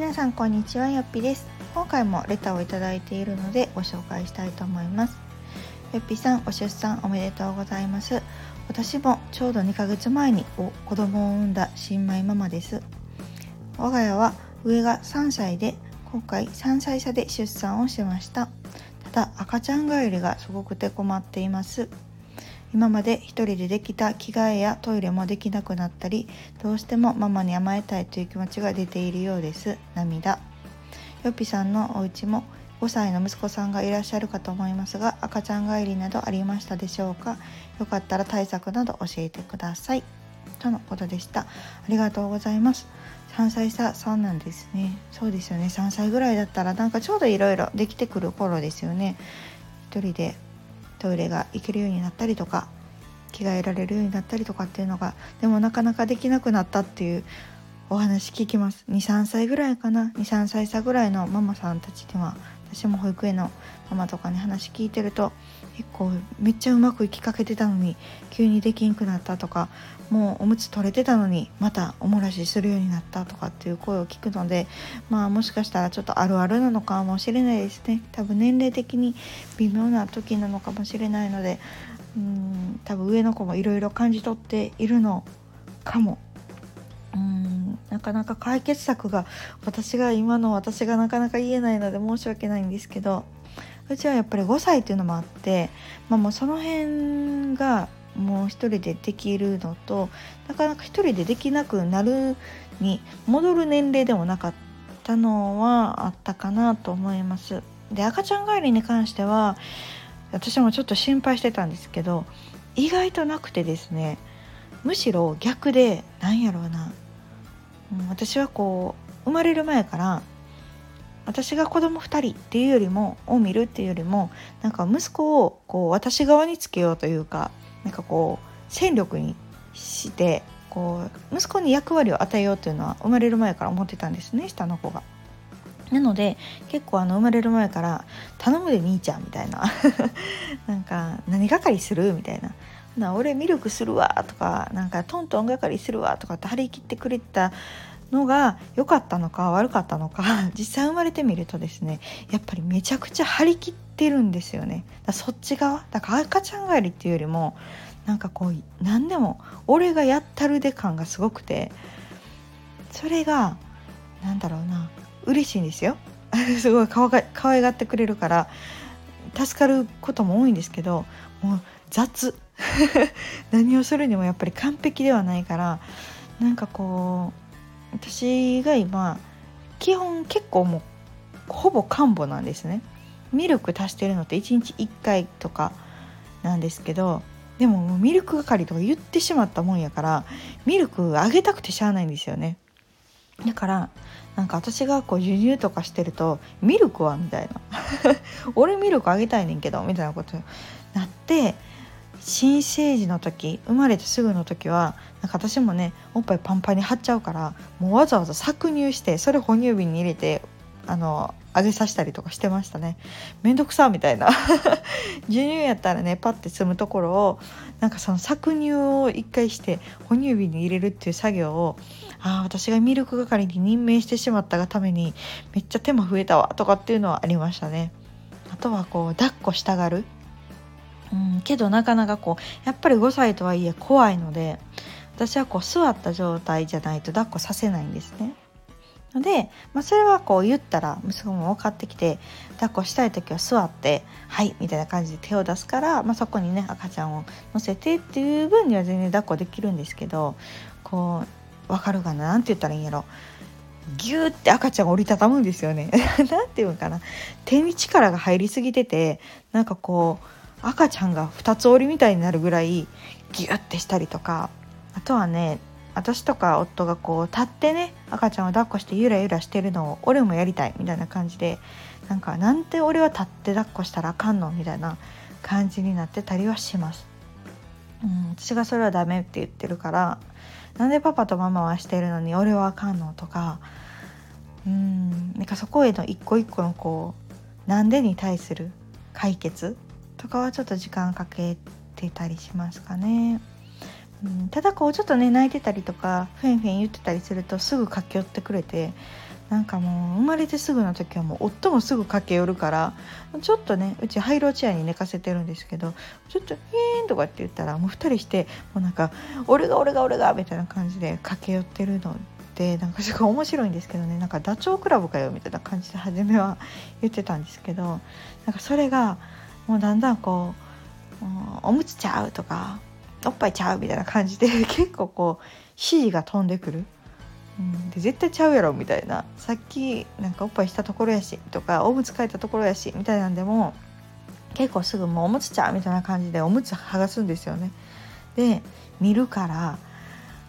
皆さんこんにちはよっぴです。今回もレターをいただいているのでご紹介したいと思います。よっぴさんご出産おめでとうございます。私もちょうど2ヶ月前に子供を産んだ新米ママです。我が家は上が3歳で今回3歳差で出産をしました。ただ赤ちゃん帰りがすごくて困っています。今まで一人でできた着替えやトイレもできなくなったりどうしてもママに甘えたいという気持ちが出ているようです。涙。よっぴさんのお家も5歳の息子さんがいらっしゃるかと思いますが赤ちゃん帰りなどありましたでしょうか？よかったら対策など教えてください。とのことでした。ありがとうございます。3歳差そうなんですね。そうですよね。3歳ぐらいだったらなんかちょうどいろいろできてくる頃ですよね。一人でトイレが行けるようになったりとか着替えられるようになったりとかっていうのがでもなかなかできなくなったっていうお話聞きます。23歳ぐらいかな？23歳差ぐらいのママさんたちには私も保育園のママとかに話聞いてると結構めっちゃうまくいきかけてたのに急にできんくなったとかもうおむつ取れてたのにまたおもらしするようになったとかっていう声を聞くのでまあもしかしたらちょっとあるあるなのかもしれないですね。多分年齢的に微妙な時なのかもしれないのでうん多分上の子もいろいろ感じ取っているのかも。うんなかなか解決策が私が今の私がなかなか言えないので申し訳ないんですけどうちはやっぱり5歳っていうのもあって、まあ、もうその辺がもう一人でできるのとなかなか一人でできなくなるに戻る年齢でもなかったのはあったかなと思います。で赤ちゃん帰りに関しては私もちょっと心配してたんですけど意外となくてですねむしろ逆でなんやろうな、私はこう生まれる前から私が子供2人っていうよりもを見るっていうよりもなんか息子をこう私側につけようというかなんかこう戦力にしてこう息子に役割を与えようというのは生まれる前から思ってたんですね下の子が。なので結構あの生まれる前から「頼むで兄ちゃん」みたいな なんか「何係する?」みたいなな俺ミルクするわとかなんかトントン係するわとかって張り切ってくれたのが良かったのか悪かったのか 実際生まれてみるとですねやっぱりめちゃくちゃ張り切ってるんですよね。だそっち側だから赤ちゃん帰りっていうよりもなんかこう何でも俺がやったるで感がすごくてそれが何だろうな嬉しいんですよ。すごいかわが可愛がってくれるから助かることも多いんですけどもう雑。何をするにもやっぱり完璧ではないからなんかこう私が今基本結構もうほぼ完母なんですね。ミルク足してるのって1日1回とかなんですけどでももうミルク係とか言ってしまったもんやからミルクあげたくてしゃあないんですよね。だからなんか私がこう輸入とかしてると「ミルクは?」みたいな「俺ミルクあげたいねんけど」みたいなことになって新生児の時生まれてすぐの時はなんか私もねおっぱいパンパンに張っちゃうからもうわざわざ搾乳してそれ哺乳瓶に入れてあの揚げさせたりとかしてましたね。めんどくさみたいな。授乳やったらねパッて済むところをなんかその搾乳を一回して哺乳瓶に入れるっていう作業をああ私がミルク係に任命してしまったがためにめっちゃ手間増えたわとかっていうのはありましたね。あとはこう抱っこしたがる。うん、けどなかなかこうやっぱり5歳とはいえ怖いので私はこう座った状態じゃないと抱っこさせないんですね。ので、まあ、それはこう言ったら息子も分かってきて抱っこしたい時は座って「はい」みたいな感じで手を出すから、まあ、そこにね赤ちゃんを乗せてっていう分には全然抱っこできるんですけどこう分かるかな何て言ったらいいんやろギューって赤ちゃんが折りたたむんですよね。なんていうのかな手に力が入りすぎててなんかこう赤ちゃんが2つ折りみたいになるぐらいギュッてしたりとかあとはね私とか夫がこう立ってね赤ちゃんを抱っこしてゆらゆらしてるのを俺もやりたいみたいな感じでなんかなんて俺は立って抱っこしたらあかんのみたいな感じになってたりはします。うん、私がそれはダメって言ってるからなんでパパとママはしてるのに俺はあかんのとかうんなんかそこへの一個一個のこうなんでに対する解決とかはちょっと時間かけてたりしますかね。うん、ただこうちょっとね泣いてたりとかフェンフェン言ってたりするとすぐ駆け寄ってくれてなんかもう生まれてすぐの時はもう夫もすぐ駆け寄るからちょっとねうちハイローチェアに寝かせてるんですけどちょっと「えーん」とかって言ったらもう2人してもうなんか「俺が俺が俺が」みたいな感じで駆け寄ってるのでなんかすごい面白いんですけどねなんかダチョウ倶楽部かよみたいな感じで初めは言ってたんですけどなんかそれがもうだんだんこう「おむつちゃう」とか「おっぱいちゃう」みたいな感じで 結構こう指示が飛んでくる。うん、で絶対ちゃうやろみたいなさっきなんかおっぱいしたところやしとかおむつ替えたところやしみたいなんでも結構すぐもうおむつちゃうみたいな感じでおむつ剥がすんですよね。で見るから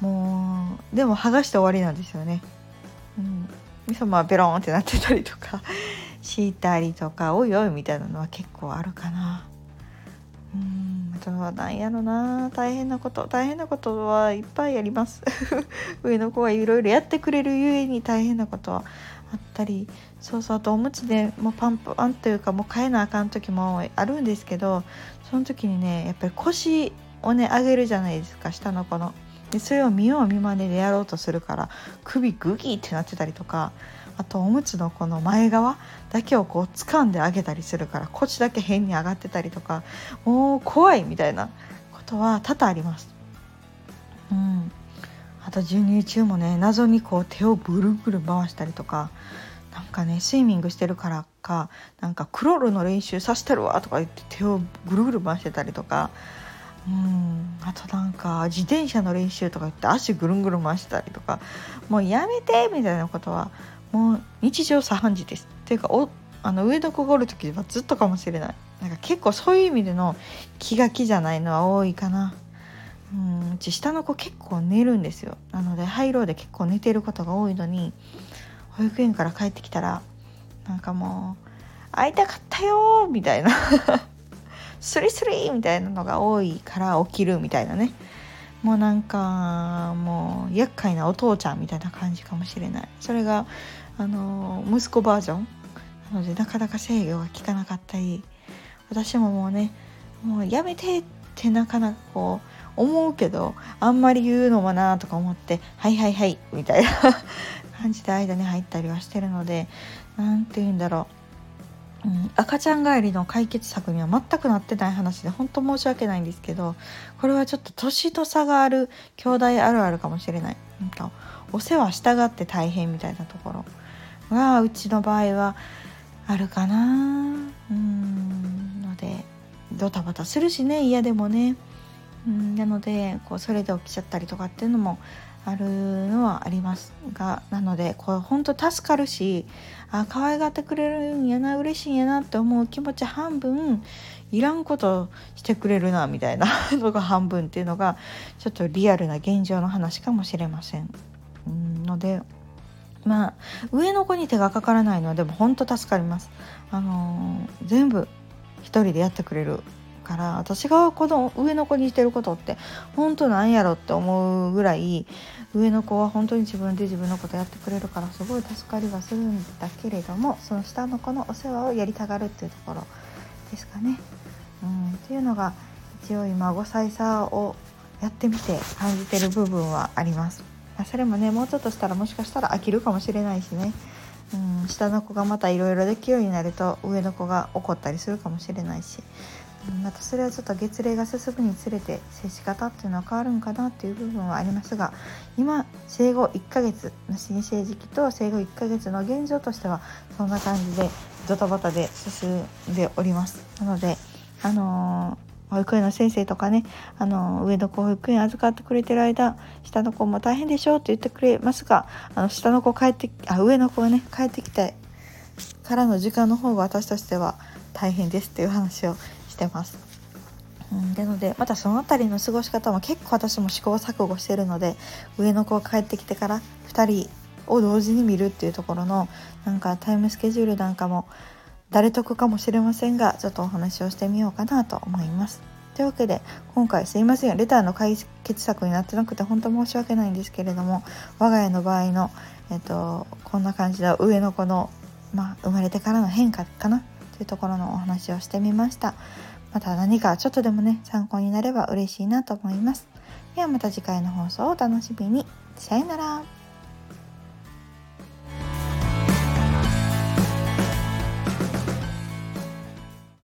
もうでも剥がして終わりなんですよね。うん、みそまあベロンってなってたりとか敷いたりとかおいおいみたいなのは結構あるかな。うんあとは何やろな大変なこと大変なことはいっぱいあります 上の子がいろいろやってくれるゆえに大変なことはあったりそうそうあとおむつでもうパンパンというかもう変えなあかん時もあるんですけどその時にねやっぱり腰をね上げるじゃないですか下の子の。でそれを見よう見まねでやろうとするから首グギーってなってたりとかあとおむつのこの前側だけをこう掴んであげたりするからこっちだけ変に上がってたりとかもう怖いみたいなことは多々あります。うん、あと授乳中もね謎にこう手をブルブル回したりとかなんかねスイミングしてるからかなんかクロールの練習させてるわとか言って手をぐるぐる回してたりとかうんあとなんか自転車の練習とか言って足ぐるんぐるん回してたりとかもうやめてみたいなことはもう日常茶飯事です。っていうかおあの上の子がおる時はずっとかもしれない。なんか結構そういう意味での気が気じゃないのは多いかな。うんうち下の子結構寝るんですよ。なのでハイローで結構寝てることが多いのに保育園から帰ってきたらなんかもう「会いたかったよ」みたいな。スリスリみたいなのが多いから起きるみたいなね。もうなんかもう厄介なお父ちゃんみたいな感じかもしれない。それがあの息子バージョン。なのでなかなか制御が効かなかったり。私ももうねもうやめてってなかなかこう思うけどあんまり言うのもなとか思って「はいはいはい」みたいな 感じで間に入ったりはしてるので何て言うんだろう。うん、赤ちゃん帰りの解決策には全くなってない話で本当申し訳ないんですけどこれはちょっと年と差がある兄弟あるあるかもしれない。なんかお世話したがって大変みたいなところ。がうちの場合はあるかな。うん。のでドタバタするしね嫌でもね。うん。なのでこうそれで起きちゃったりとかっていうのもあるのはありますがなのでこれ本当助かるしあ可愛がってくれるんやな嬉しいんやなって思う気持ち半分いらんことしてくれるなみたいなのが半分っていうのがちょっとリアルな現状の話かもしれません。んのでまあ上の子に手がかからないのはでも本当助かります。あのー、全部一人でやってくれるから私がこの上の子にしてることって本当なんやろって思うぐらい上の子は本当に自分で自分のことやってくれるからすごい助かりはするんだけれどもその下の子のお世話をやりたがるっていうところですかね。うん、っていうのが一応今5歳差をやってみて感じてる部分はあります。それもねもうちょっとしたらもしかしたら飽きるかもしれないしね。うん、下の子がまたいろいろできるようになると上の子が怒ったりするかもしれないしまたそれはちょっと月齢が進むにつれて接し方っていうのは変わるんかなっていう部分はありますが今生後1ヶ月の新生児期と生後1ヶ月の現状としてはそんな感じでドタバタで進んでおります。なのであのー、保育園の先生とかね、あの上の子保育園預かってくれてる間下の子も大変でしょうって言ってくれますがあの下の子帰ってあ上の子がね帰ってきてからの時間の方が私としては大変ですっていう話をしてます。うん、なのでまたその辺りの過ごし方も結構私も試行錯誤してるので上の子が帰ってきてから2人を同時に見るっていうところのなんかタイムスケジュールなんかも誰得かもしれませんがちょっとお話をしてみようかなと思います。というわけで今回すいませんレターの解決策になってなくて本当申し訳ないんですけれども我が家の場合の、えっと、こんな感じの上の子の、まあ、生まれてからの変化かないうところのお話をしてみました。また何かちょっとでもね参考になれば嬉しいなと思います。ではまた次回の放送をお楽しみに。さよなら。